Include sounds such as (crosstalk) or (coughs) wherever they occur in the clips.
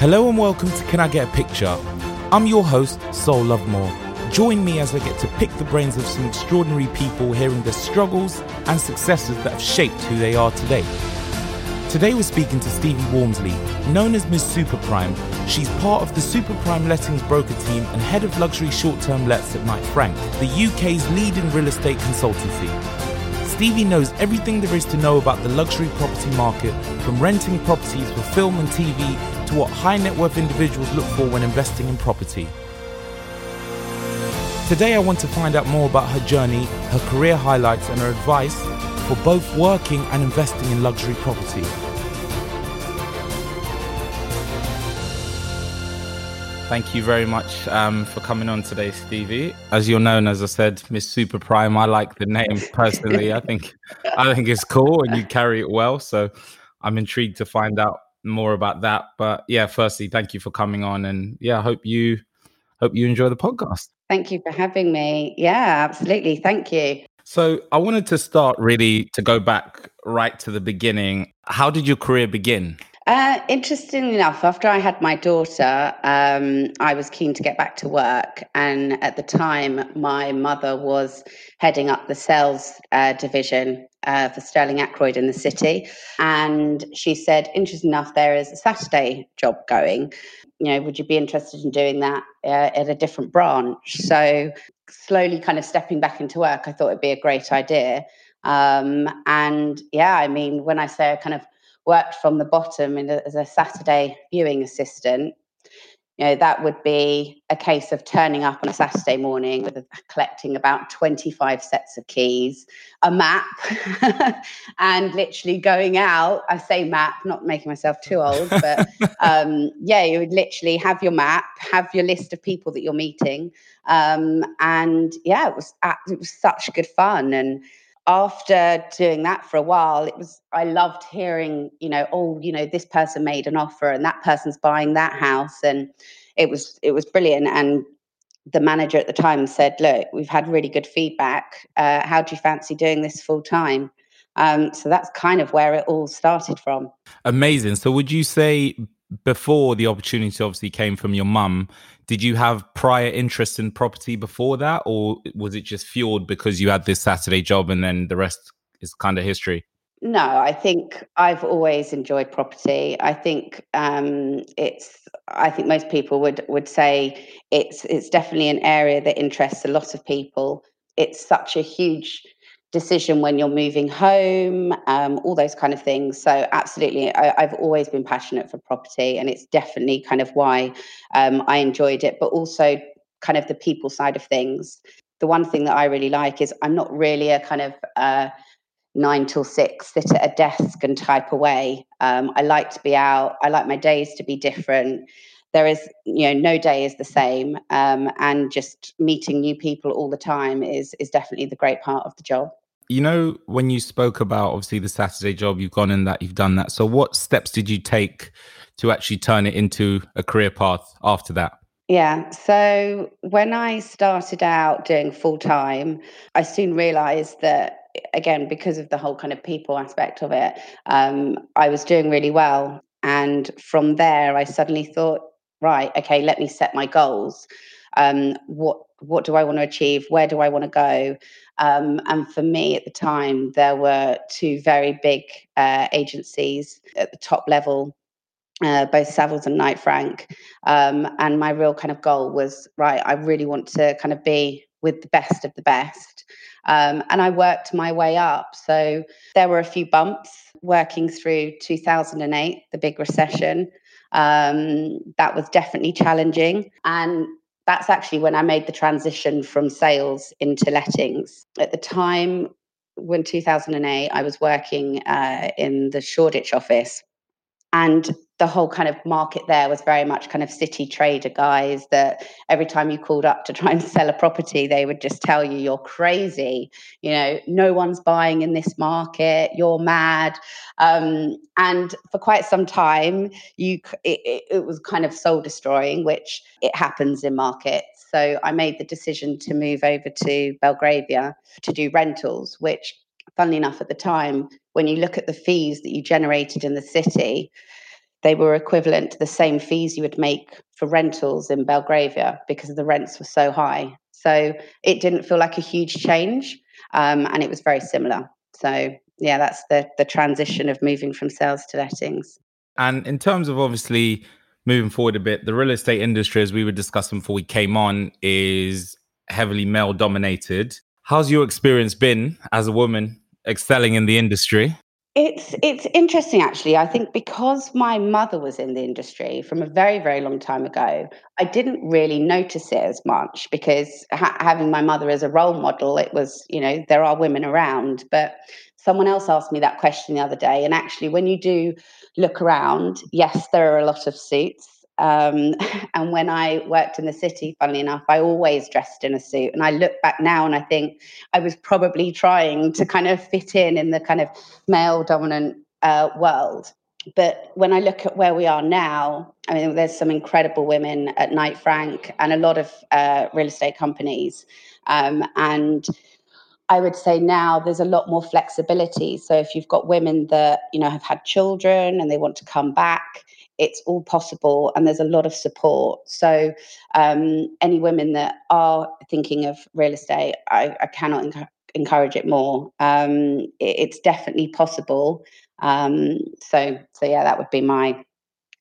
Hello and welcome to Can I Get a Picture? I'm your host, Sol Lovemore. Join me as I get to pick the brains of some extraordinary people hearing the struggles and successes that have shaped who they are today. Today we're speaking to Stevie Walmsley, known as Ms. Superprime. She's part of the Superprime Lettings broker team and head of luxury short-term lets at Knight Frank, the UK's leading real estate consultancy. Stevie knows everything there is to know about the luxury property market, from renting properties for film and TV to what high net worth individuals look for when investing in property. Today, I want to find out more about her journey, her career highlights, and her advice for both working and investing in luxury property. Thank you very much um, for coming on today, Stevie. As you're known, as I said, Miss Super Prime. I like the name personally. I think I think it's cool, and you carry it well. So I'm intrigued to find out more about that. But yeah, firstly, thank you for coming on, and yeah, I hope you hope you enjoy the podcast. Thank you for having me. Yeah, absolutely. Thank you. So I wanted to start really to go back right to the beginning. How did your career begin? Uh, interesting enough, after I had my daughter, um, I was keen to get back to work. And at the time, my mother was heading up the sales uh, division uh, for Stirling Ackroyd in the city. And she said, interesting enough, there is a Saturday job going. You know, would you be interested in doing that uh, at a different branch? So, slowly kind of stepping back into work, I thought it'd be a great idea. Um, and yeah, I mean, when I say I kind of worked from the bottom as a Saturday viewing assistant, you know, that would be a case of turning up on a Saturday morning with a, collecting about 25 sets of keys, a map, (laughs) and literally going out. I say map, not making myself too old, but (laughs) um, yeah, you would literally have your map, have your list of people that you're meeting. Um, and yeah, it was, it was such good fun. And after doing that for a while, it was I loved hearing, you know, oh, you know, this person made an offer and that person's buying that house, and it was it was brilliant. And the manager at the time said, "Look, we've had really good feedback. Uh, how do you fancy doing this full time?" Um, so that's kind of where it all started from. Amazing. So would you say before the opportunity obviously came from your mum, did you have prior interest in property before that, or was it just fueled because you had this Saturday job and then the rest is kind of history? No, I think I've always enjoyed property. I think um, it's. I think most people would would say it's it's definitely an area that interests a lot of people. It's such a huge decision when you're moving home, um, all those kind of things. So, absolutely, I, have always been passionate for property, and it's definitely kind of why um, I enjoyed it, but also kind of the people side of things. The one thing that I really like is I'm not really a kind of uh, nine till six, sit at a desk and type away. Um, I like to be out. I like my days to be different there is you know no day is the same um, and just meeting new people all the time is is definitely the great part of the job you know when you spoke about obviously the saturday job you've gone in that you've done that so what steps did you take to actually turn it into a career path after that yeah. So when I started out doing full time, I soon realized that, again, because of the whole kind of people aspect of it, um, I was doing really well. And from there, I suddenly thought, right, okay, let me set my goals. Um, what what do I want to achieve? Where do I want to go? Um, and for me at the time, there were two very big uh, agencies at the top level, uh, both Savills and Knight Frank. Um, and my real kind of goal was right, I really want to kind of be with the best of the best. Um, and I worked my way up. So there were a few bumps working through 2008, the big recession. Um, that was definitely challenging. And that's actually when I made the transition from sales into lettings. At the time, when 2008, I was working uh, in the Shoreditch office. And the whole kind of market there was very much kind of city trader guys that every time you called up to try and sell a property they would just tell you you're crazy. You know no one's buying in this market. You're mad. Um, and for quite some time you it, it was kind of soul destroying which it happens in markets. So i made the decision to move over to belgravia to do rentals which funnily enough at the time when you look at the fees that you generated in the city they were equivalent to the same fees you would make for rentals in Belgravia because the rents were so high. So it didn't feel like a huge change, um, and it was very similar. So yeah, that's the the transition of moving from sales to lettings. And in terms of obviously moving forward a bit, the real estate industry, as we were discussing before we came on, is heavily male dominated. How's your experience been as a woman excelling in the industry? It's it's interesting actually. I think because my mother was in the industry from a very very long time ago, I didn't really notice it as much because ha- having my mother as a role model, it was you know there are women around. But someone else asked me that question the other day, and actually, when you do look around, yes, there are a lot of suits. Um, (laughs) and when I worked in the city, funnily enough, I always dressed in a suit. And I look back now and I think I was probably trying to kind of fit in in the kind of male dominant uh, world. But when I look at where we are now, I mean, there's some incredible women at Knight Frank and a lot of uh, real estate companies. Um, and I would say now there's a lot more flexibility. So if you've got women that you know have had children and they want to come back, it's all possible and there's a lot of support. So um, any women that are thinking of real estate i, I cannot enc- encourage it more. Um, it, it's definitely possible. Um, so so yeah that would be my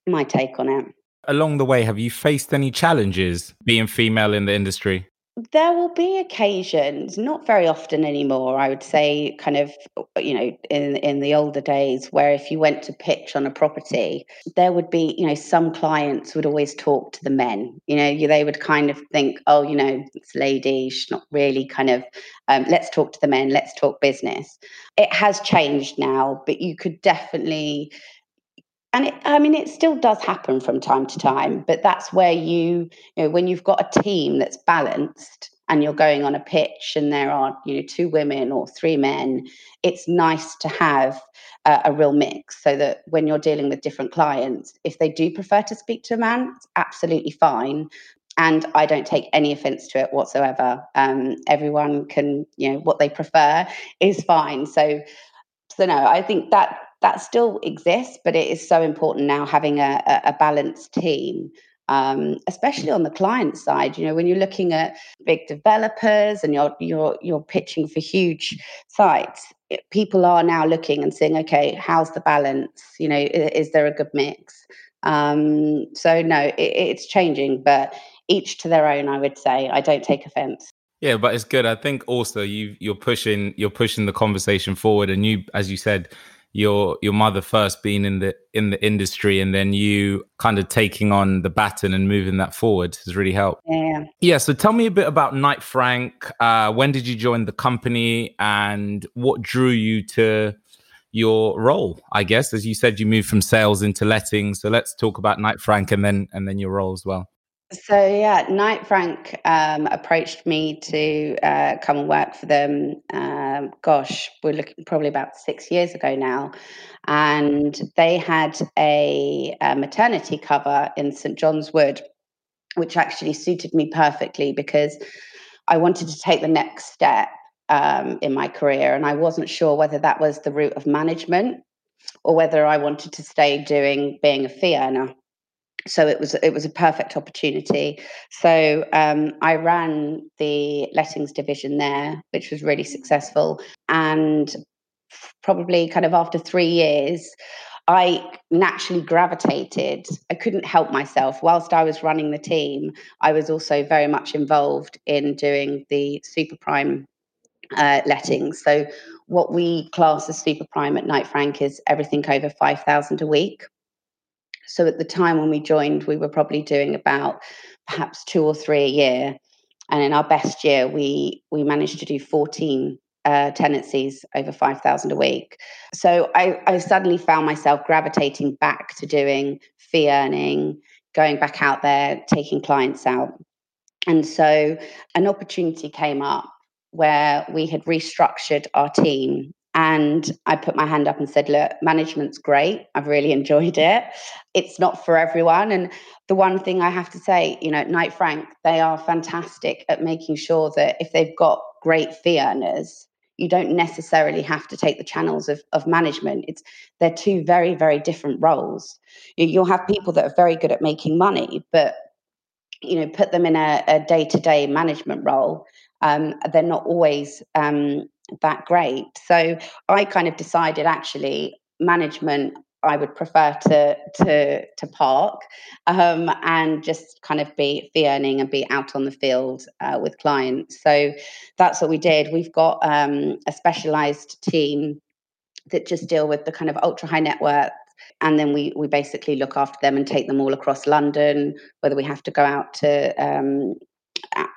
my take on it. Along the way have you faced any challenges being female in the industry there will be occasions, not very often anymore. I would say, kind of, you know, in in the older days, where if you went to pitch on a property, there would be, you know, some clients would always talk to the men. You know, they would kind of think, oh, you know, this lady, she's not really kind of. Um, let's talk to the men. Let's talk business. It has changed now, but you could definitely and it, I mean, it still does happen from time to time, but that's where you, you know, when you've got a team that's balanced and you're going on a pitch and there are, you know, two women or three men, it's nice to have a, a real mix so that when you're dealing with different clients, if they do prefer to speak to a man, it's absolutely fine. And I don't take any offense to it whatsoever. Um, everyone can, you know, what they prefer is fine. So, so no, I think that that still exists, but it is so important now having a, a balanced team. Um, especially on the client side, you know, when you're looking at big developers and you're you're you're pitching for huge sites, it, people are now looking and saying, okay, how's the balance? You know, is, is there a good mix? Um, so no, it, it's changing, but each to their own. I would say I don't take offence. Yeah, but it's good. I think also you you're pushing you're pushing the conversation forward, and you, as you said, your your mother first being in the in the industry and then you kind of taking on the baton and moving that forward has really helped. Yeah. Yeah. So tell me a bit about Knight Frank. Uh, when did you join the company and what drew you to your role? I guess as you said, you moved from sales into letting. So let's talk about Knight Frank and then and then your role as well. So yeah, Knight Frank um, approached me to uh, come and work for them. Um, gosh, we're looking probably about six years ago now, and they had a, a maternity cover in St John's Wood, which actually suited me perfectly because I wanted to take the next step um, in my career, and I wasn't sure whether that was the route of management or whether I wanted to stay doing being a fee earner so it was it was a perfect opportunity. So um, I ran the lettings division there, which was really successful. And probably kind of after three years, I naturally gravitated. I couldn't help myself. Whilst I was running the team, I was also very much involved in doing the super prime uh, lettings. So what we class as super prime at Knight Frank is everything over five thousand a week. So at the time when we joined, we were probably doing about perhaps two or three a year. And in our best year, we we managed to do 14 uh, tenancies over 5,000 a week. So I, I suddenly found myself gravitating back to doing fee earning, going back out there, taking clients out. And so an opportunity came up where we had restructured our team and I put my hand up and said, Look, management's great. I've really enjoyed it. It's not for everyone. And the one thing I have to say, you know, Knight Frank, they are fantastic at making sure that if they've got great fee earners, you don't necessarily have to take the channels of, of management. It's they're two very, very different roles. You'll have people that are very good at making money, but you know, put them in a day to day management role. Um, they're not always um, that great. So I kind of decided actually management I would prefer to to to park um, and just kind of be fee earning and be out on the field uh, with clients. So that's what we did. We've got um, a specialised team that just deal with the kind of ultra high net worth. And then we we basically look after them and take them all across London, whether we have to go out to um,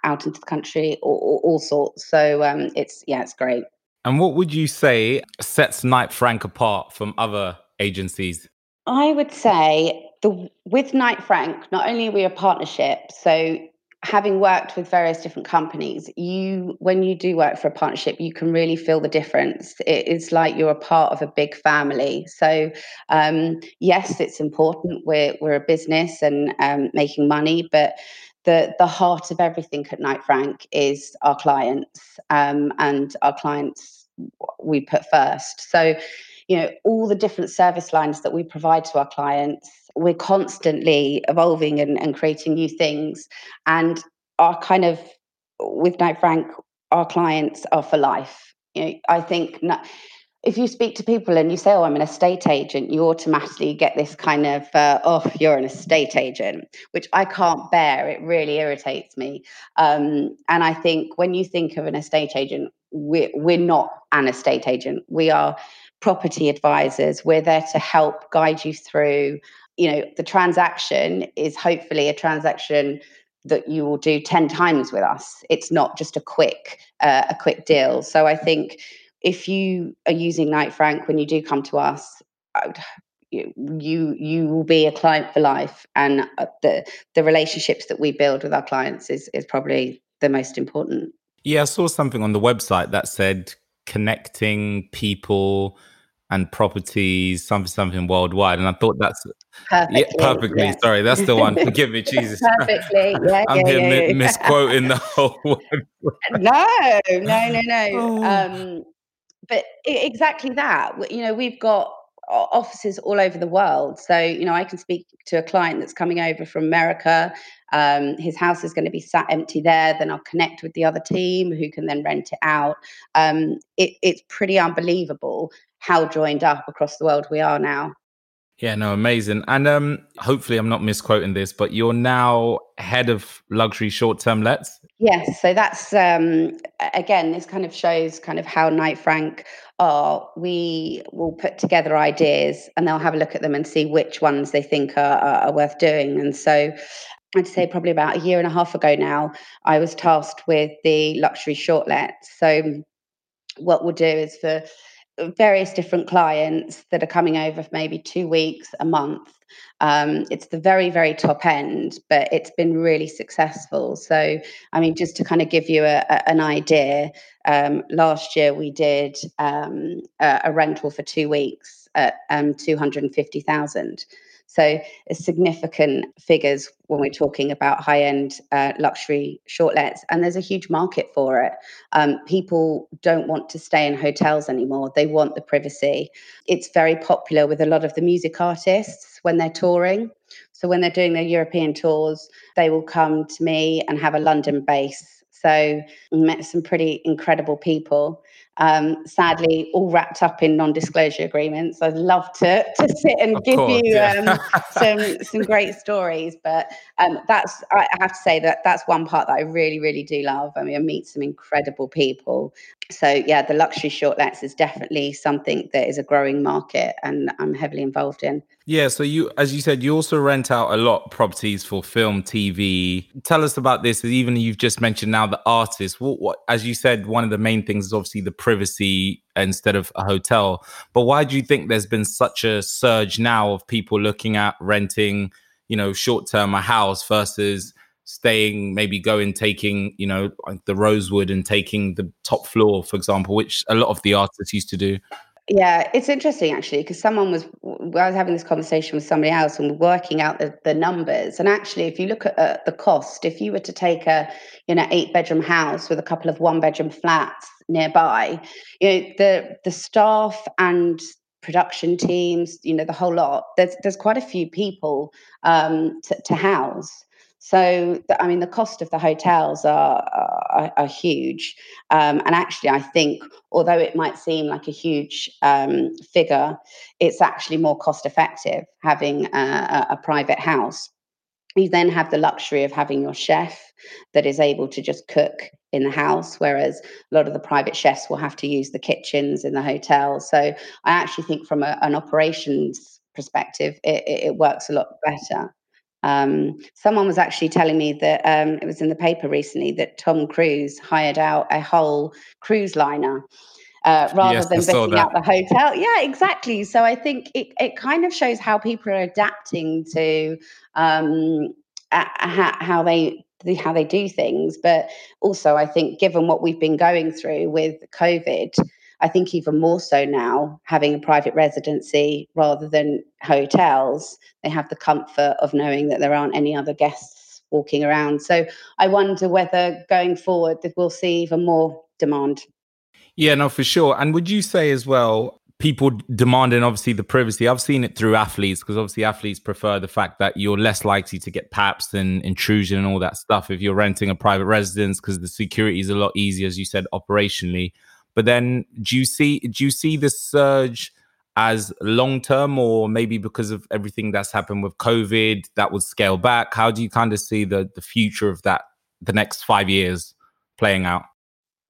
out into the country or, or all sorts. So um, it's yeah, it's great. And what would you say sets Knight Frank apart from other agencies? I would say the with Knight Frank, not only are we a partnership, so having worked with various different companies, you when you do work for a partnership, you can really feel the difference. It is like you're a part of a big family. So um, yes, it's important. We're we're a business and um, making money, but the the heart of everything at Knight Frank is our clients, um, and our clients we put first. So, you know, all the different service lines that we provide to our clients, we're constantly evolving and, and creating new things. And our kind of with Knight Frank, our clients are for life. You know, I think not, if you speak to people and you say, "Oh, I'm an estate agent," you automatically get this kind of, uh, "Oh, you're an estate agent," which I can't bear. It really irritates me. Um, and I think when you think of an estate agent, we're we're not an estate agent. We are property advisors. We're there to help guide you through. You know, the transaction is hopefully a transaction that you will do 10 times with us it's not just a quick uh, a quick deal so i think if you are using Knight Frank when you do come to us, you you will be a client for life, and uh, the the relationships that we build with our clients is is probably the most important. Yeah, I saw something on the website that said connecting people and properties, something something worldwide, and I thought that's perfectly. Yeah, perfectly. Yes. Sorry, that's the one. (laughs) Forgive me, Jesus. Perfectly. Yeah, (laughs) I'm yeah, here yeah, mi- misquoting the (laughs) whole. no, no, no, no. Oh. Um, but exactly that. You know, we've got offices all over the world. So, you know, I can speak to a client that's coming over from America. Um, his house is going to be sat empty there. Then I'll connect with the other team who can then rent it out. Um, it, it's pretty unbelievable how joined up across the world we are now. Yeah, no, amazing. And um, hopefully, I'm not misquoting this, but you're now head of luxury short-term lets. Yes, so that's um, again, this kind of shows kind of how Knight Frank are. We will put together ideas, and they'll have a look at them and see which ones they think are, are, are worth doing. And so, I'd say probably about a year and a half ago now, I was tasked with the luxury short let. So, what we'll do is for various different clients that are coming over for maybe two weeks, a month. Um, it's the very, very top end, but it's been really successful. So, I mean, just to kind of give you a, a, an idea, um, last year we did um, a, a, rental for two weeks at um, 250,000. So, significant figures when we're talking about high end uh, luxury shortlets, and there's a huge market for it. Um, people don't want to stay in hotels anymore, they want the privacy. It's very popular with a lot of the music artists when they're touring. So, when they're doing their European tours, they will come to me and have a London base. So, met some pretty incredible people um, sadly all wrapped up in non-disclosure agreements. I'd love to to sit and of give course, you yeah. um, some some great stories, but um, that's I have to say that that's one part that I really really do love. I mean, I meet some incredible people. So yeah, the luxury shortlets is definitely something that is a growing market, and I'm heavily involved in. Yeah, so you, as you said, you also rent out a lot of properties for film, TV. Tell us about this. Even you've just mentioned now the artists. What, what, as you said, one of the main things is obviously the privacy instead of a hotel. But why do you think there's been such a surge now of people looking at renting, you know, short term a house versus staying, maybe going, taking, you know, like the Rosewood and taking the top floor, for example, which a lot of the artists used to do? Yeah, it's interesting actually because someone was I was having this conversation with somebody else and working out the, the numbers. And actually, if you look at uh, the cost, if you were to take a you know eight bedroom house with a couple of one bedroom flats nearby, you know the the staff and production teams, you know the whole lot. There's there's quite a few people um, to, to house. So, I mean, the cost of the hotels are are, are huge, um, and actually, I think although it might seem like a huge um, figure, it's actually more cost effective having a, a private house. You then have the luxury of having your chef that is able to just cook in the house, whereas a lot of the private chefs will have to use the kitchens in the hotel. So, I actually think from a, an operations perspective, it, it works a lot better. Um, someone was actually telling me that um, it was in the paper recently that Tom Cruise hired out a whole cruise liner uh, rather yes, than booking out the hotel. Yeah, exactly. So I think it, it kind of shows how people are adapting to um, how, how they how they do things. But also, I think given what we've been going through with COVID, I think even more so now, having a private residency rather than hotels, they have the comfort of knowing that there aren't any other guests walking around. So I wonder whether going forward we'll see even more demand. Yeah, no, for sure. And would you say as well, people demanding obviously the privacy? I've seen it through athletes because obviously athletes prefer the fact that you're less likely to get paps and intrusion and all that stuff if you're renting a private residence because the security is a lot easier, as you said, operationally. But then, do you see do you see this surge as long term, or maybe because of everything that's happened with COVID, that would scale back? How do you kind of see the the future of that, the next five years playing out?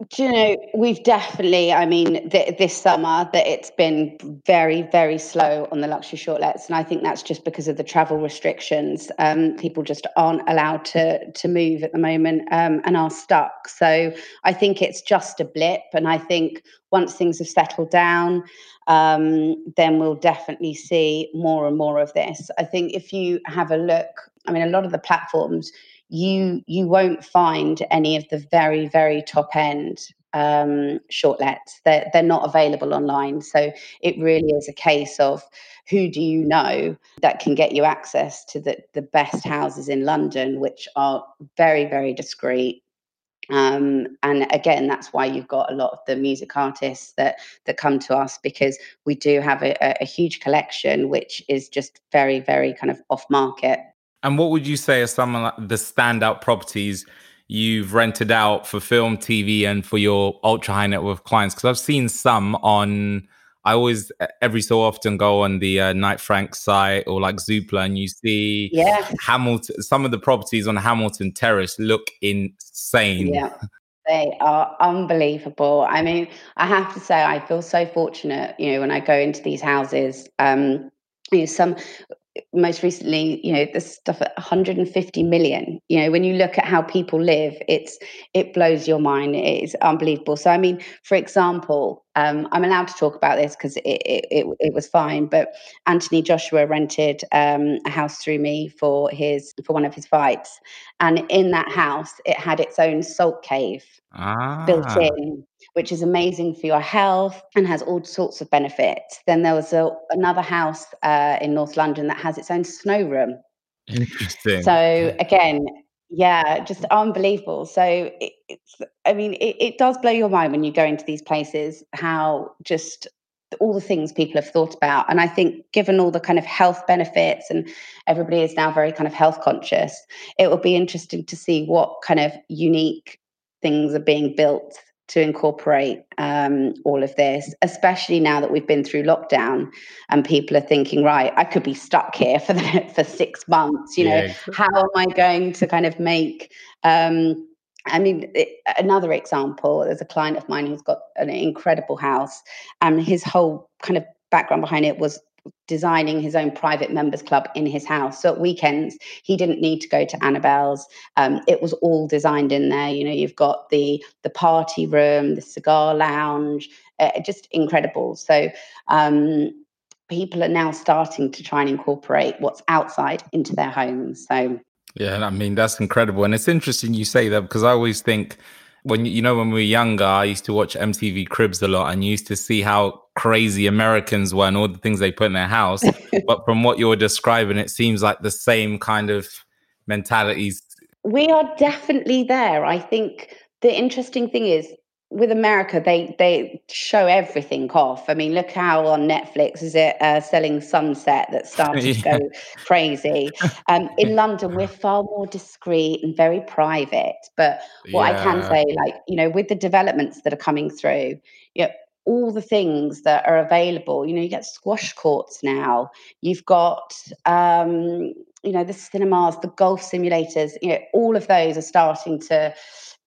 Do you know, we've definitely, I mean, th- this summer that it's been very, very slow on the luxury shortlets. And I think that's just because of the travel restrictions. Um, people just aren't allowed to, to move at the moment um, and are stuck. So I think it's just a blip. And I think once things have settled down, um, then we'll definitely see more and more of this. I think if you have a look, I mean, a lot of the platforms, you you won't find any of the very very top end um, shortlets. They're they're not available online. So it really is a case of who do you know that can get you access to the the best houses in London, which are very very discreet. Um, and again, that's why you've got a lot of the music artists that that come to us because we do have a, a huge collection, which is just very, very kind of off market. And what would you say are some of the standout properties you've rented out for film, TV, and for your ultra high net worth clients? Because I've seen some on. I always every so often go on the uh, Knight Frank site or like Zoopla, and you see yeah. Hamilton. Some of the properties on Hamilton Terrace look insane. Yeah. They are unbelievable. I mean, I have to say, I feel so fortunate, you know, when I go into these houses. Um, you know, some most recently, you know, the stuff at 150 million. You know, when you look at how people live, it's it blows your mind. It is unbelievable. So, I mean, for example, um, I'm allowed to talk about this because it, it, it, it, was fine. But Anthony Joshua rented um, a house through me for his for one of his fights, and in that house, it had its own salt cave ah. built in which is amazing for your health and has all sorts of benefits. Then there was a, another house uh, in North London that has its own snow room. Interesting. So again, yeah, just unbelievable. So it, it's, I mean, it, it does blow your mind when you go into these places how just all the things people have thought about. And I think, given all the kind of health benefits and everybody is now very kind of health conscious, it will be interesting to see what kind of unique things are being built to incorporate um, all of this, especially now that we've been through lockdown and people are thinking, right, I could be stuck here for the, (laughs) for six months. You know, how am I going to kind of make? Um, I mean, it, another example. There's a client of mine who's got an incredible house, and his whole kind of background behind it was designing his own private members club in his house. So at weekends, he didn't need to go to Annabel's. Um, it was all designed in there. You know, you've got the the party room, the cigar lounge, uh, just incredible. So um, people are now starting to try and incorporate what's outside into their homes. So yeah, I mean that's incredible, and it's interesting you say that because I always think when you know when we were younger, I used to watch MTV Cribs a lot, and you used to see how crazy Americans were and all the things they put in their house. (laughs) but from what you're describing, it seems like the same kind of mentalities. We are definitely there. I think the interesting thing is with America, they they show everything off. I mean, look how on Netflix is it uh, selling Sunset that started (laughs) yeah. to go crazy. Um, in (laughs) London, we're far more discreet and very private. But what yeah. I can say, like you know, with the developments that are coming through, you know, all the things that are available. You know, you get squash courts now. You've got um, you know the cinemas, the golf simulators. You know, all of those are starting to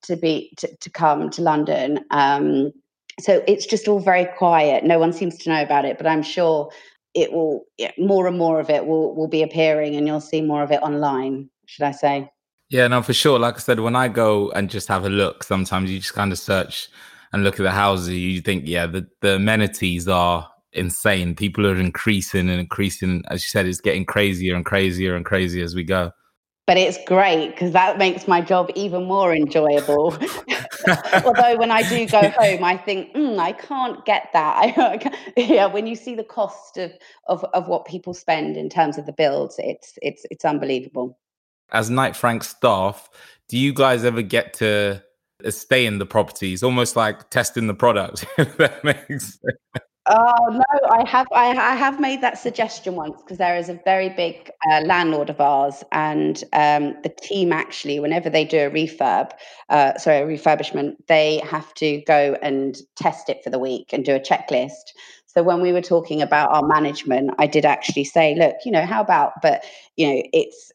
to be to, to come to London. Um, so it's just all very quiet. No one seems to know about it, but I'm sure it will. More and more of it will will be appearing, and you'll see more of it online. Should I say? Yeah, no, for sure. Like I said, when I go and just have a look, sometimes you just kind of search and look at the houses. You think, yeah, the the amenities are insane. People are increasing and increasing. As you said, it's getting crazier and crazier and crazier as we go but it's great because that makes my job even more enjoyable. (laughs) Although when I do go (laughs) home, I think mm, I can't get that. (laughs) yeah, when you see the cost of, of of what people spend in terms of the builds, it's it's it's unbelievable. As Knight Frank staff, do you guys ever get to stay in the properties, almost like testing the product? that makes sense. Oh no, I have I, I have made that suggestion once because there is a very big uh, landlord of ours, and um, the team actually, whenever they do a refurb, uh, sorry, a refurbishment, they have to go and test it for the week and do a checklist. So when we were talking about our management, I did actually say, look, you know, how about, but you know, it's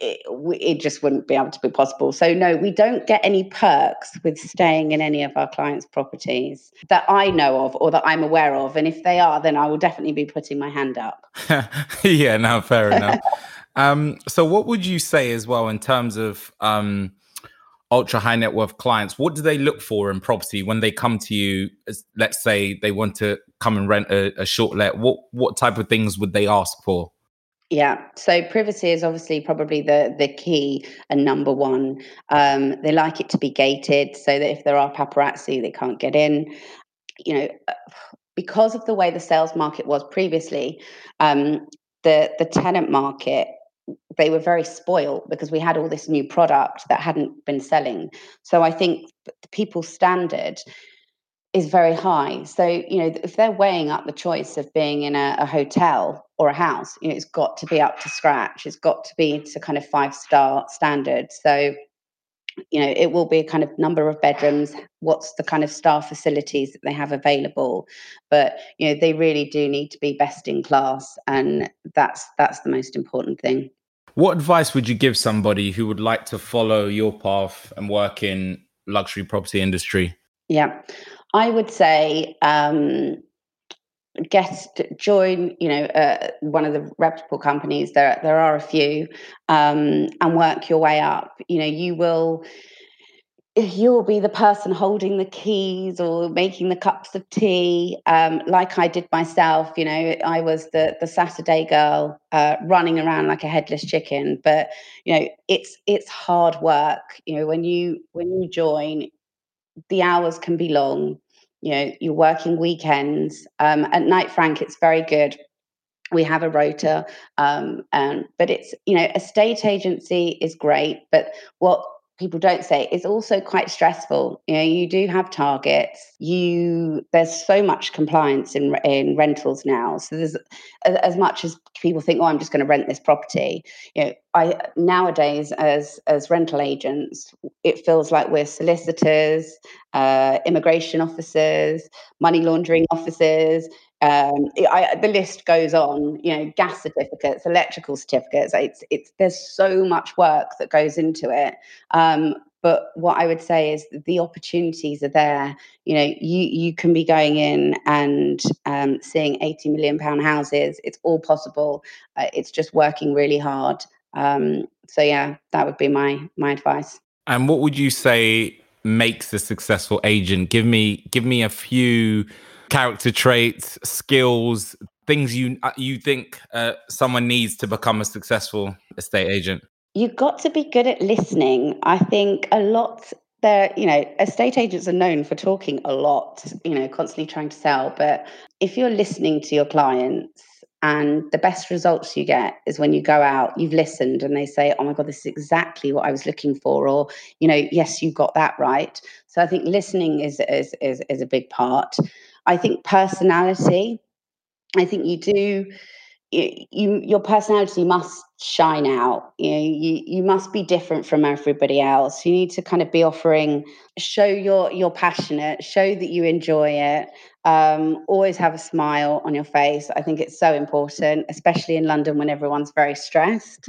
it, it, just wouldn't be able to be possible. So, no, we don't get any perks with staying in any of our clients' properties that I know of or that I'm aware of. And if they are, then I will definitely be putting my hand up. (laughs) yeah, no, fair enough. um, so, what would you say as well in terms of um, ultra high net worth clients? What do they look for in property when they come to you? Let's say they want to come and rent a, a short let. What what type of things would they ask for? Yeah, so privacy is obviously probably the the key and number one. Um, they like it to be gated so that if there are paparazzi, they can't get in. You know, uh, because of the way the sales market was previously, um, the the tenant market they were very spoiled because we had all this new product that hadn't been selling. So I think the people's standard is very high. So, you know, if they're weighing up the choice of being in a, a, hotel or a house, you know, it's got to be up to scratch. It's got to be to kind of five star standard. So, you know, it will be a kind of number of bedrooms, what's the kind of staff facilities that they have available. But, you know, they really do need to be best in class. And that's that's the most important thing. What advice would you give somebody who would like to follow your path and work in luxury property industry? Yeah. I would say um, get join you know uh, one of the reputable companies. There there are a few um, and work your way up. You know you will you'll be the person holding the keys or making the cups of tea. Um, like i did myself you know i was the the saturday girl uh, running around like a headless chicken. But you know it's it's hard work. You know when you when you join the hours can be long. You know, you're working weekends. Um, at Knight Frank, it's very good. We have a rota, um, and but it's you know, a state agency is great, but what people don't say it's also quite stressful. You know you do have targets. You there's so much compliance in in rentals now. So there's as much as people think oh i'm just going to rent this property. You know i nowadays as as rental agents it feels like we're solicitors uh, immigration officers money laundering officers um, I, the list goes on. You know, gas certificates, electrical certificates. It's it's there's so much work that goes into it. Um, but what I would say is the opportunities are there. You know, you you can be going in and um, seeing eighty million pound houses. It's all possible. Uh, it's just working really hard. Um, so yeah, that would be my my advice. And what would you say makes a successful agent? Give me give me a few character traits, skills, things you uh, you think uh, someone needs to become a successful estate agent? You've got to be good at listening. I think a lot they're, you know, estate agents are known for talking a lot, you know, constantly trying to sell. But if you're listening to your clients and the best results you get is when you go out, you've listened and they say, oh my God, this is exactly what I was looking for. Or, you know, yes, you got that right. So I think listening is, is, is, is a big part. I think personality, I think you do you, your personality must shine out you know you you must be different from everybody else. You need to kind of be offering show you're you're passionate show that you enjoy it um, always have a smile on your face. I think it's so important especially in london when everyone's very stressed.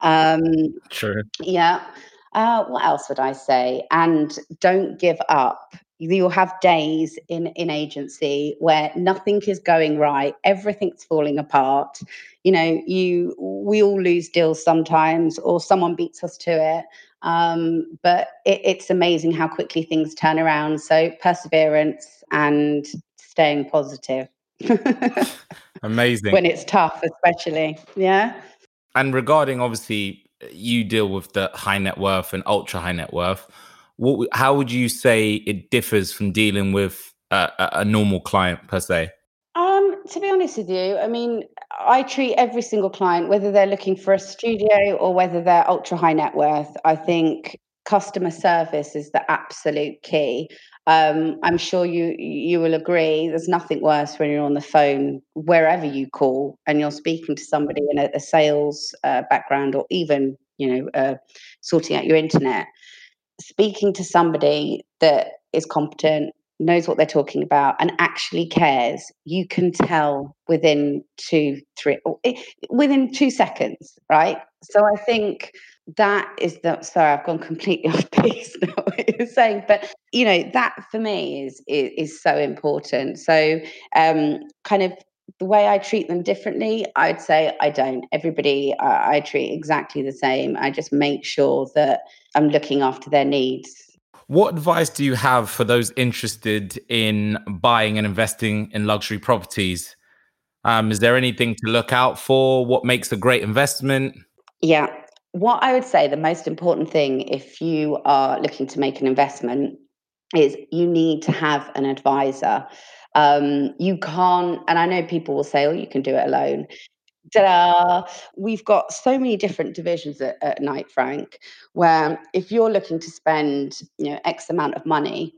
Um, true. yeah. Uh, what else would i say? And don't give up you'll have days in in agency where nothing is going right everything's falling apart. You know you we all lose deals sometimes or someone beats us to it um, but it, it's amazing how quickly things turn around. So perseverance and staying positive. (laughs) Amazing. When it's tough especially. Yeah. And regarding obviously you deal with the high net worth and ultra high net worth what how would you say it differs from dealing with a, a normal client per se? Um, to be honest with you, I mean, I treat every single client, whether they're looking for a studio or whether they're ultra high net worth. I think customer service is the absolute key. Um, I'm sure you you will agree. There's nothing worse when you're on the phone wherever you call and you're speaking to somebody in a, a sales uh, background or even you know uh, sorting out your internet speaking to somebody that is competent, knows what they're talking about, and actually cares, you can tell within two, three, eh, within two seconds, right? So I think that is the sorry i've gone completely (laughs) off piece now what you're saying but you know that for me is is, is so important so um kind of the way I treat them differently, I'd say I don't. Everybody I, I treat exactly the same. I just make sure that I'm looking after their needs. What advice do you have for those interested in buying and investing in luxury properties? Um, is there anything to look out for? What makes a great investment? Yeah. What I would say the most important thing if you are looking to make an investment is you need to have an advisor. Um, you can't, and I know people will say, oh, you can do it alone. Ta-da! We've got so many different divisions at, at Knight Frank where if you're looking to spend, you know, X amount of money,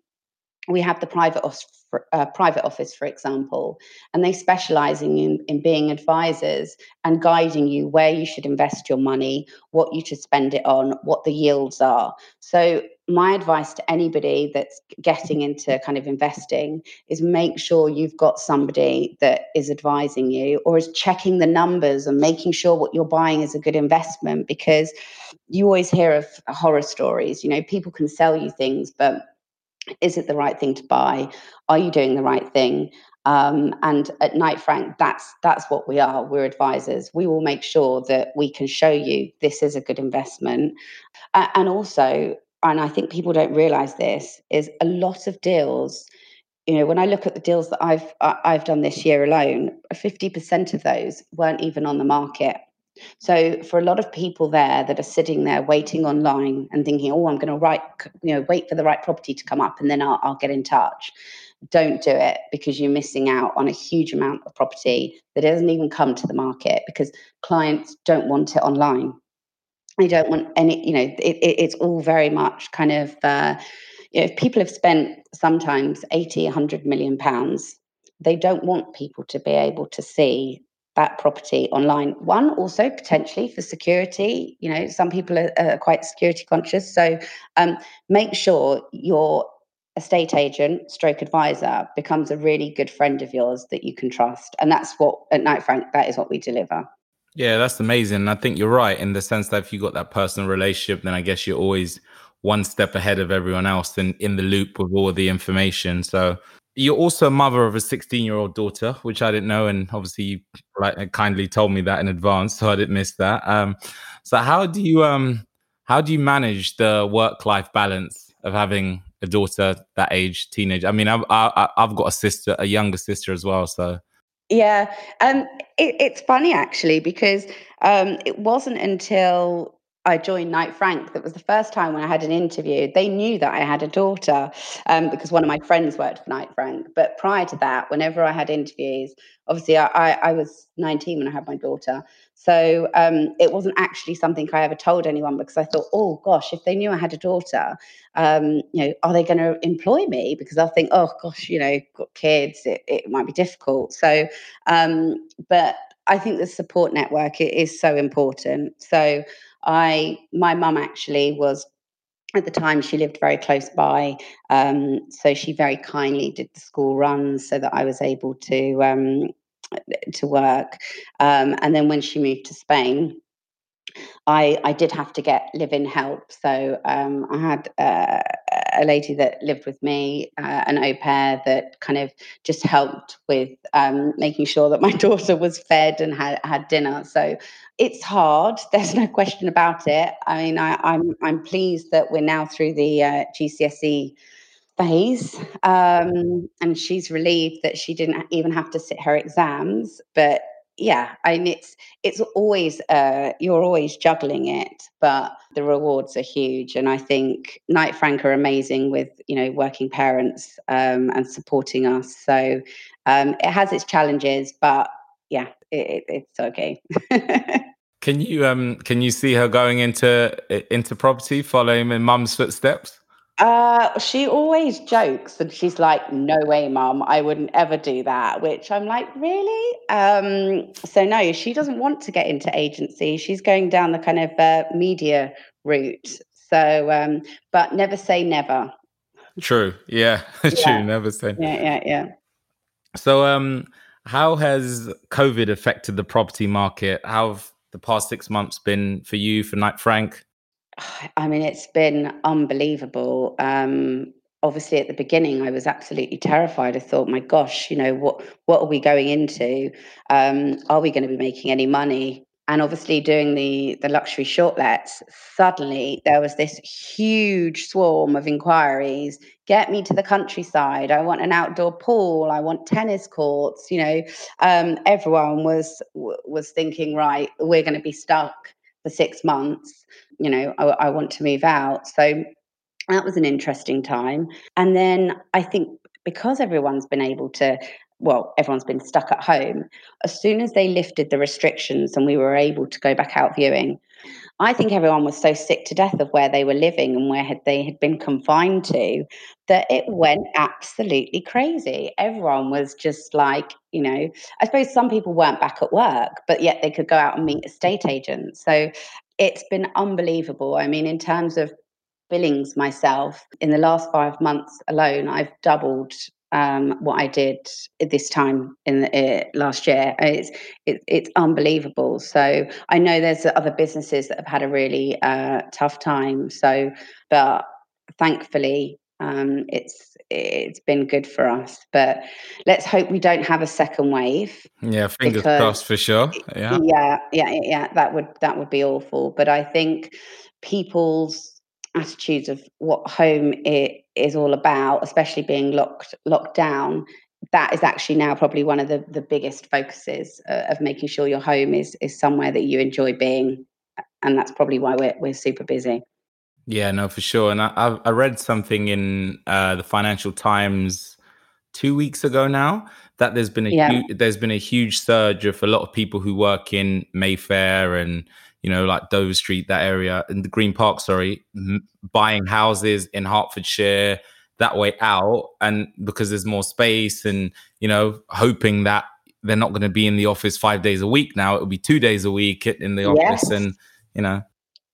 we have the private uh, private office, for example, and they specialize in, in being advisors and guiding you where you should invest your money, what you should spend it on, what the yields are. So, my advice to anybody that's getting into kind of investing is make sure you've got somebody that is advising you or is checking the numbers and making sure what you're buying is a good investment because you always hear of horror stories. You know, people can sell you things, but is it the right thing to buy? Are you doing the right thing? Um, and at Knight Frank, that's that's what we are. We're advisors. We will make sure that we can show you this is a good investment, uh, and also, and I think people don't realize this is a lot of deals. You know, when I look at the deals that I've I've done this year alone, fifty percent of those weren't even on the market. So for a lot of people there that are sitting there waiting online and thinking, oh, I'm going to write, you know, wait for the right property to come up and then I'll, I'll get in touch. Don't do it because you're missing out on a huge amount of property that doesn't even come to the market because clients don't want it online. They don't want any, you know, it, it, it's all very much kind of, uh, you know, if people have spent sometimes 80, 100 million pounds, they don't want people to be able to see that property online. One, also potentially for security. You know, some people are, are quite security conscious. So um, make sure your estate agent, stroke advisor, becomes a really good friend of yours that you can trust. And that's what at Knight Frank, that is what we deliver. Yeah, that's amazing. I think you're right in the sense that if you got that personal relationship, then I guess you're always one step ahead of everyone else and in the loop with all the information. So you're also a mother of a 16 year old daughter, which I didn't know, and obviously you like, kindly told me that in advance, (laughs) so I didn't miss that. Um, so how do you um how do you manage the work life balance of having a daughter that age, teenage? I mean, I've I, I've got a sister, a younger sister as well, so. Yeah, um, it, it's funny actually because um, it wasn't until I joined Knight Frank, that was the first time when I had an interview. They knew that I had a daughter um, because one of my friends worked for Knight Frank. But prior to that, whenever I had interviews, obviously I, I, I was 19 when I had my daughter. So um, it wasn't actually something I ever told anyone because I thought, oh gosh, if they knew I had a daughter, um, you know, are they going to employ me? Because I think, oh gosh, you know, got kids, it, it might be difficult. So, um, but I think the support network is so important. So I, my mum actually was at the time she lived very close by um, so she very kindly did the school runs so that i was able to um, to work. Um, and then when she moved to spain I, I did have to get live-in help. So um, I had uh, a lady that lived with me, uh, an au pair that kind of just helped with um, making sure that my (laughs) daughter was fed and had, had dinner. So it's hard. (laughs) There's no question about it. I mean, I, am I'm, I'm pleased that we're now through the uh, GCSE phase, um, and she's relieved that she didn't even have to sit her exams. But yeah, I mean, it's it's always uh, you're always juggling it, but the rewards are huge, and I think Knight Frank are amazing with you know working parents um, and supporting us. So um, it has its challenges, but yeah, it, it, it's okay. (laughs) can you um can you see her going into into property, following in mum's footsteps? Uh, she always jokes and she's like, "No way, mum, I wouldn't ever do that." Which I'm like, "Really?" Um, so no, she doesn't want to get into agency. She's going down the kind of uh, media route. So, um, but never say never. True. Yeah. (laughs) yeah. True. Never say. Yeah. Yeah. Yeah. So, um, how has COVID affected the property market? How have the past six months been for you, for Knight Frank? (sighs) I mean, it's been unbelievable. Um, obviously, at the beginning, I was absolutely terrified. I thought, my gosh, you know, what what are we going into? Um, are we going to be making any money? And obviously, doing the the luxury short lets, suddenly there was this huge swarm of inquiries. Get me to the countryside. I want an outdoor pool. I want tennis courts. You know, um, everyone was was thinking, right, we're going to be stuck for six months. You know, I, I want to move out. So that was an interesting time. And then I think because everyone's been able to well, everyone's been stuck at home. As soon as they lifted the restrictions and we were able to go back out viewing, I think everyone was so sick to death of where they were living and where had they had been confined to that it went absolutely crazy. Everyone was just like, you know, I suppose some people weren't back at work, but yet they could go out and meet estate agents. So it's been unbelievable. I mean, in terms of billings myself, in the last five months alone, I've doubled um, what I did this time in the, uh, last year. It's it, it's unbelievable. So I know there's other businesses that have had a really uh, tough time. So, but thankfully, um, it's it's been good for us. But let's hope we don't have a second wave. Yeah, fingers because, crossed for sure. Yeah, yeah, yeah, yeah. That would that would be awful. But I think people's attitudes of what home it is all about, especially being locked locked down, that is actually now probably one of the, the biggest focuses uh, of making sure your home is is somewhere that you enjoy being, and that's probably why we're we're super busy. Yeah, no, for sure. And I I read something in uh, the Financial Times two weeks ago now that there's been a yeah. huge, there's been a huge surge of a lot of people who work in Mayfair and you know, like Dover Street, that area, in the Green Park, sorry, m- buying houses in Hertfordshire that way out. And because there's more space and, you know, hoping that they're not going to be in the office five days a week now, it'll be two days a week in the office. Yes. And, you know,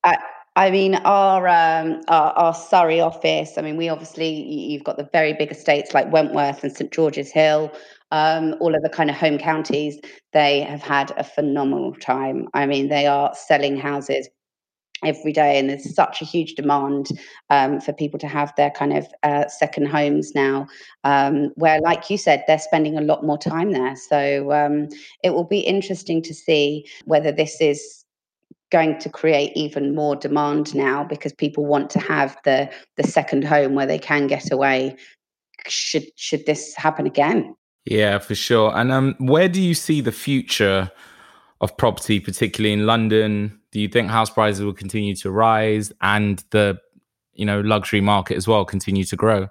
I, I mean, our, um, our, our Surrey office. I mean, we obviously you've got the very big estates like Wentworth and St George's Hill, um, all of the kind of home counties, they have had a phenomenal time. I mean, they are selling houses every day, and there's such a huge demand um, for people to have their kind of uh, second homes now. Um, where, like you said, they're spending a lot more time there. So um, it will be interesting to see whether this is going to create even more demand now because people want to have the the second home where they can get away should should this happen again yeah, for sure. And um, where do you see the future of property, particularly in London, Do you think house prices will continue to rise and the you know luxury market as well continue to grow?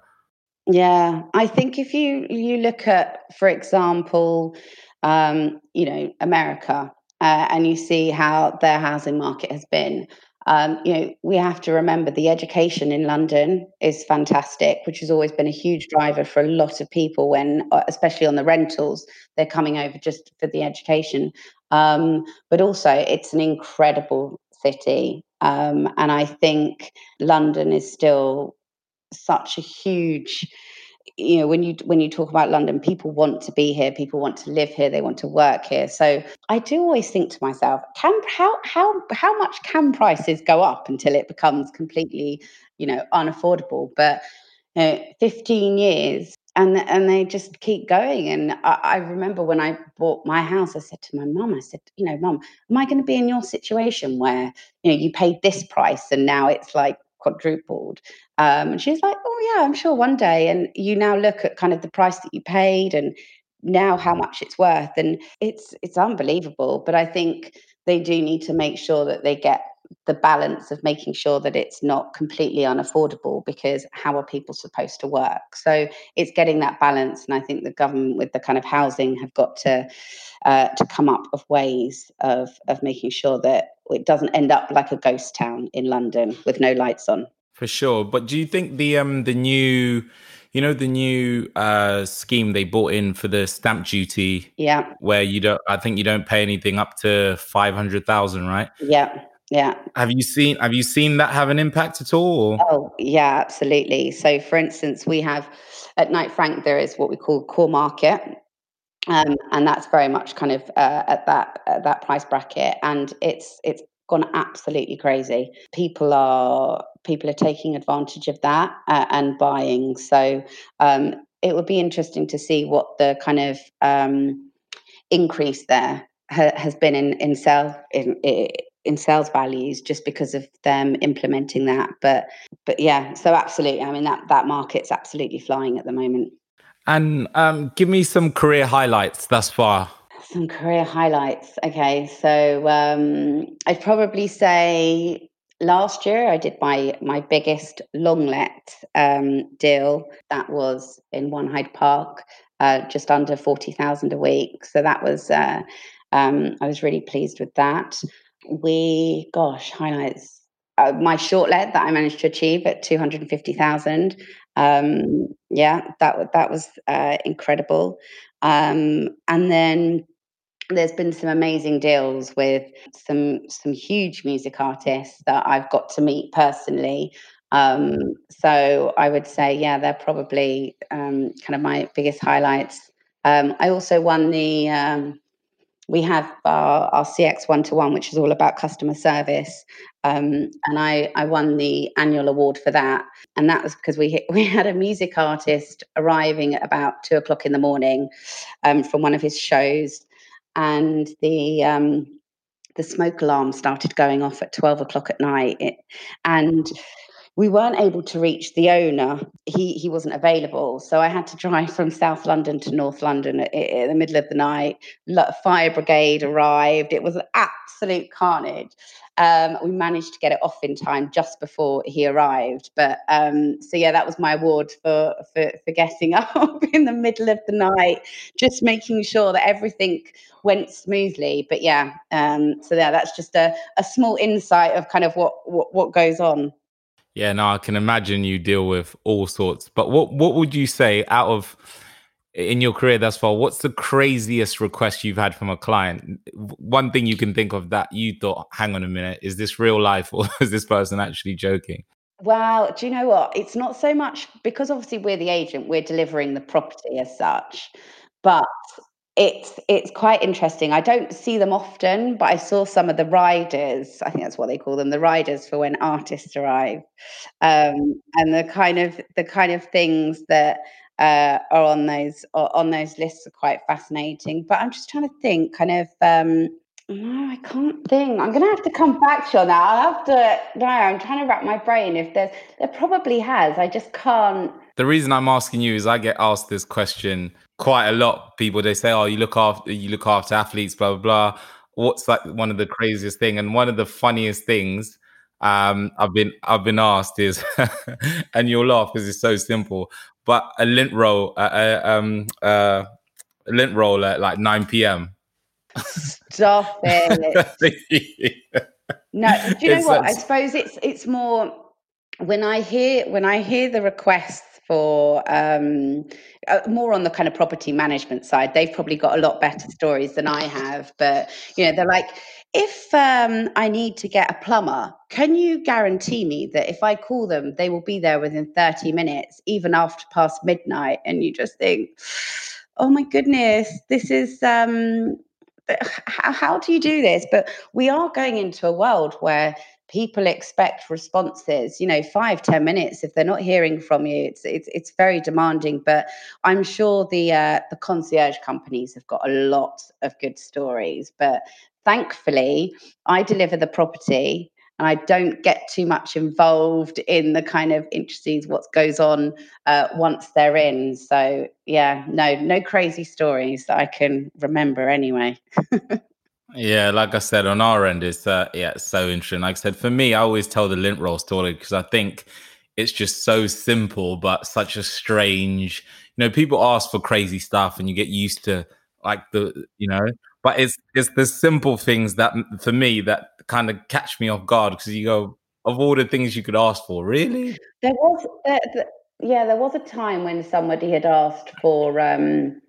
Yeah, I think if you you look at, for example, um, you know, America, uh, and you see how their housing market has been. Um, you know, we have to remember the education in London is fantastic, which has always been a huge driver for a lot of people when, uh, especially on the rentals, they're coming over just for the education. Um, but also, it's an incredible city. Um, and I think London is still such a huge you know when you when you talk about london people want to be here people want to live here they want to work here. So i do always think to myself can how how how much can prices go up until it becomes completely you know unaffordable? But you know, 15 years and and they just keep going. And I, I remember when i bought my house i said to my mum i said you know mum am i going to be in your situation where you know you paid this price and now it's like quadrupled. Um, and she's like, oh, yeah, I'm sure one day. And you now look at kind of the price that you paid and now how much it's worth. And it's it's unbelievable. But I think they do need to make sure that they get the balance of making sure that it's not completely unaffordable because how are people supposed to work so it's getting that balance and i think the government with the kind of housing have got to uh, to come up with ways of of making sure that it doesn't end up like a ghost town in london with no lights on for sure but do you think the um the new you know the new uh, scheme they brought in for the stamp duty yeah where you don't i think you don't pay anything up to 500000 right yeah yeah. Have you seen have you seen that have an impact at all? Or? Oh, yeah, absolutely. So for instance, we have at Knight Frank there is what we call core market. Um, and that's very much kind of uh, at that at that price bracket and it's it's gone absolutely crazy. People are people are taking advantage of that uh, and buying. So um, it would be interesting to see what the kind of um, increase there ha- has been in in sales in, in sales values just because of them implementing that. But but yeah so absolutely i mean that that market's absolutely flying at the moment. And um, give me some career highlights thus far. Some career highlights. Okay so um, i'd probably say last year i did my my biggest long let um, deal that was in one hyde park uh, just under 40000 a week so that was uh, um, i was really pleased with that we, gosh, highlights. Uh, my short let that I managed to achieve at 250,000. Um, yeah, that, that was uh, incredible. Um, and then there's been some amazing deals with some some huge music artists that I've got to meet personally. Um, so I would say, yeah, they're probably um, kind of my biggest highlights. Um, I also won the um, we have our, our CX one to one, which is all about customer service. Um, and I, I won the annual award for that. And that was because we, (laughs) we had a music artist arriving at about two o'clock in the morning um, from one of his shows. And the, um, the smoke alarm started going off at 12 o'clock at night. It, and we weren't able to reach the owner. He he wasn't available, so I had to drive from South London to North London in the middle of the night. Fire brigade arrived. It was an absolute carnage. Um, we managed to get it off in time just before he arrived. But um, so yeah, that was my award for, for for getting (laughs) up in the middle of the night, just making sure that everything went smoothly. But yeah, um, so yeah, that's just a, a small insight of kind of what, what what goes on. Yeah, no, I can imagine you deal with all sorts. But what what would you say out of in your career thus far? What's the craziest request you've had from a client? One thing you can think of that you thought, "Hang on a minute, is this real life or (laughs) is this person actually joking?" Well, do you know what? It's not so much because obviously we're the agent, we're delivering the property as such. But it's it's quite interesting. I don't see them often, but I saw some of the riders. I think that's what they call them, the riders for when artists arrive, um, and the kind of the kind of things that uh, are on those on those lists are quite fascinating. But I'm just trying to think, kind of. Um, no, I can't think. I'm gonna have to come back to you on that. I'll have to. No, I'm trying to wrap my brain. If there's, there probably has. I just can't. The reason I'm asking you is I get asked this question quite a lot. People they say, "Oh, you look after you look after athletes," blah blah blah. what's like one of the craziest thing and one of the funniest things um, I've been I've been asked is, (laughs) and you'll laugh because it's so simple, but a lint roll, uh, uh, um, uh, a lint roll at like nine p.m. Stop it. (laughs) no, do you know what? I suppose it's it's more when I hear when I hear the requests for um, uh, more on the kind of property management side. They've probably got a lot better stories than I have, but you know, they're like, if um, I need to get a plumber, can you guarantee me that if I call them, they will be there within 30 minutes, even after past midnight? And you just think, oh my goodness, this is um, how, how do you do this? But we are going into a world where people expect responses you know five ten minutes if they're not hearing from you it's it's, it's very demanding but i'm sure the uh, the concierge companies have got a lot of good stories but thankfully i deliver the property and I don't get too much involved in the kind of intricacies what goes on uh, once they're in. So yeah, no, no crazy stories that I can remember anyway. (laughs) Yeah, like I said, on our end, it's uh, yeah, it's so interesting. Like I said, for me, I always tell the lint roll story because I think it's just so simple, but such a strange. You know, people ask for crazy stuff, and you get used to like the you know, but it's it's the simple things that for me that kind of catch me off guard because you go of all the things you could ask for, really. There was, uh, yeah, there was a time when somebody had asked for. um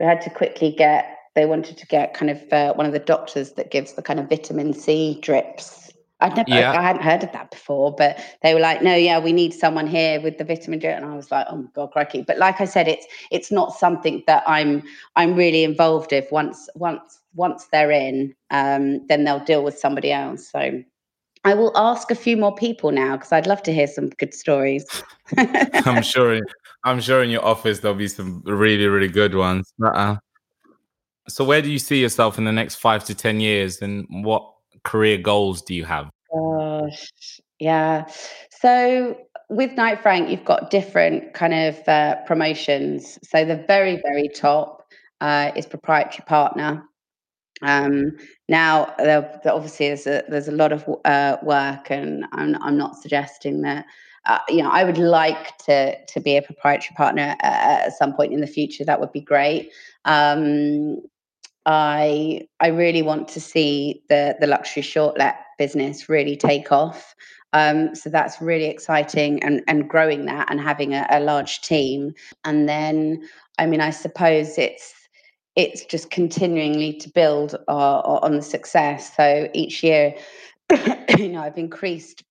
We had to quickly get they wanted to get kind of uh, one of the doctors that gives the kind of vitamin C drips. I'd never, yeah. I, I, hadn't heard of that before, but they were like, "No, yeah, we need someone here with the vitamin drip," and I was like, "Oh my god, cracky!" But like I said, it's it's not something that I'm I'm really involved with. Once once once they're in, um, then they'll deal with somebody else. So I will ask a few more people now because I'd love to hear some good stories. (laughs) I'm sure. I'm sure in your office there'll be some really really good ones. Uh-uh. So, where do you see yourself in the next five to 10 years and what career goals do you have? Gosh, yeah. So, with Knight Frank, you've got different kind of uh, promotions. So, the very, very top uh, is proprietary partner. Um, now, obviously, there's a, there's a lot of uh, work, and I'm, I'm not suggesting that. Uh, you know, I would like to to be a proprietary partner uh, at some point in the future. That would be great. Um, I I really want to see the the luxury shortlet business really take off. Um, so that's really exciting and and growing that and having a, a large team. And then I mean I suppose it's it's just continually to build uh, on the success. So each year, (coughs) you know, I've increased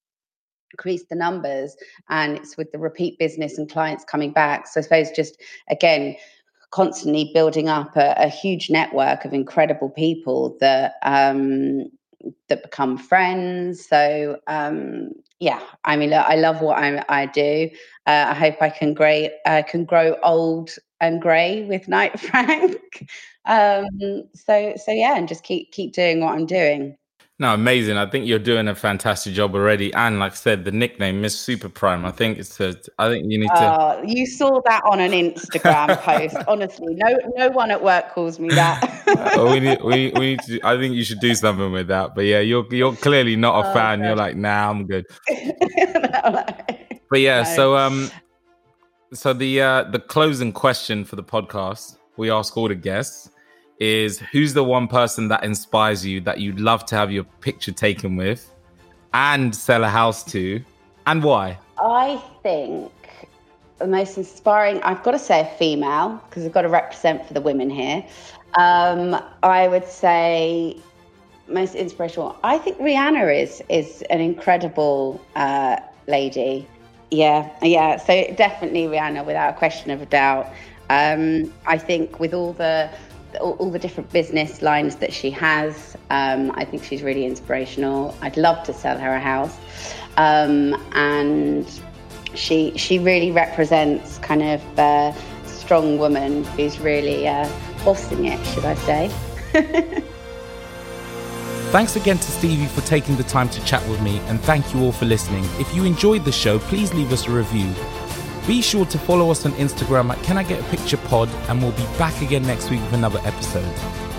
increased the numbers and it's with the repeat business and clients coming back. So I suppose just again constantly building up a, a huge network of incredible people that um, that become friends. So um, yeah, I mean, look, I love what I, I do. Uh, I hope I can grow uh, can grow old and grey with Knight (laughs) Frank. um, so so yeah, and just keep keep doing what I'm doing. No, amazing. I think you're doing a fantastic job already. And like I said, the nickname Miss Super Prime. I think it's a, I think you need to uh, You saw that on an Instagram (laughs) post. Honestly, no no one at work calls me that. uh, we need we, (laughs) we need to I think you should do something with that. But yeah, you're you're clearly not a oh, fan. You're like, nah, I'm good. (laughs) but yeah, no. so um so the uh the closing question for the podcast we ask all the guests is who's the one person that inspires you that you'd love to have your picture taken with and sell a house to and why? I think the most inspiring, I've got to say a female because I've got to represent for the women here. Um, I would say most inspirational. I think Rihanna is is an incredible uh, lady. Yeah, yeah. So definitely Rihanna, without a question of a doubt. Um, I think with all the all, all, the different business lines that she has. Um, I think she's really inspirational. I'd love to sell her a house, um, and she she really represents kind of a strong woman who's really uh, bossing it, should I say? (laughs) Thanks again to Stevie for taking the time to chat with me, and thank you all for listening. If you enjoyed the show, please leave us a review. Be sure to follow us on Instagram at Can I Get a Picture Pod, and we'll be back again next week with another episode.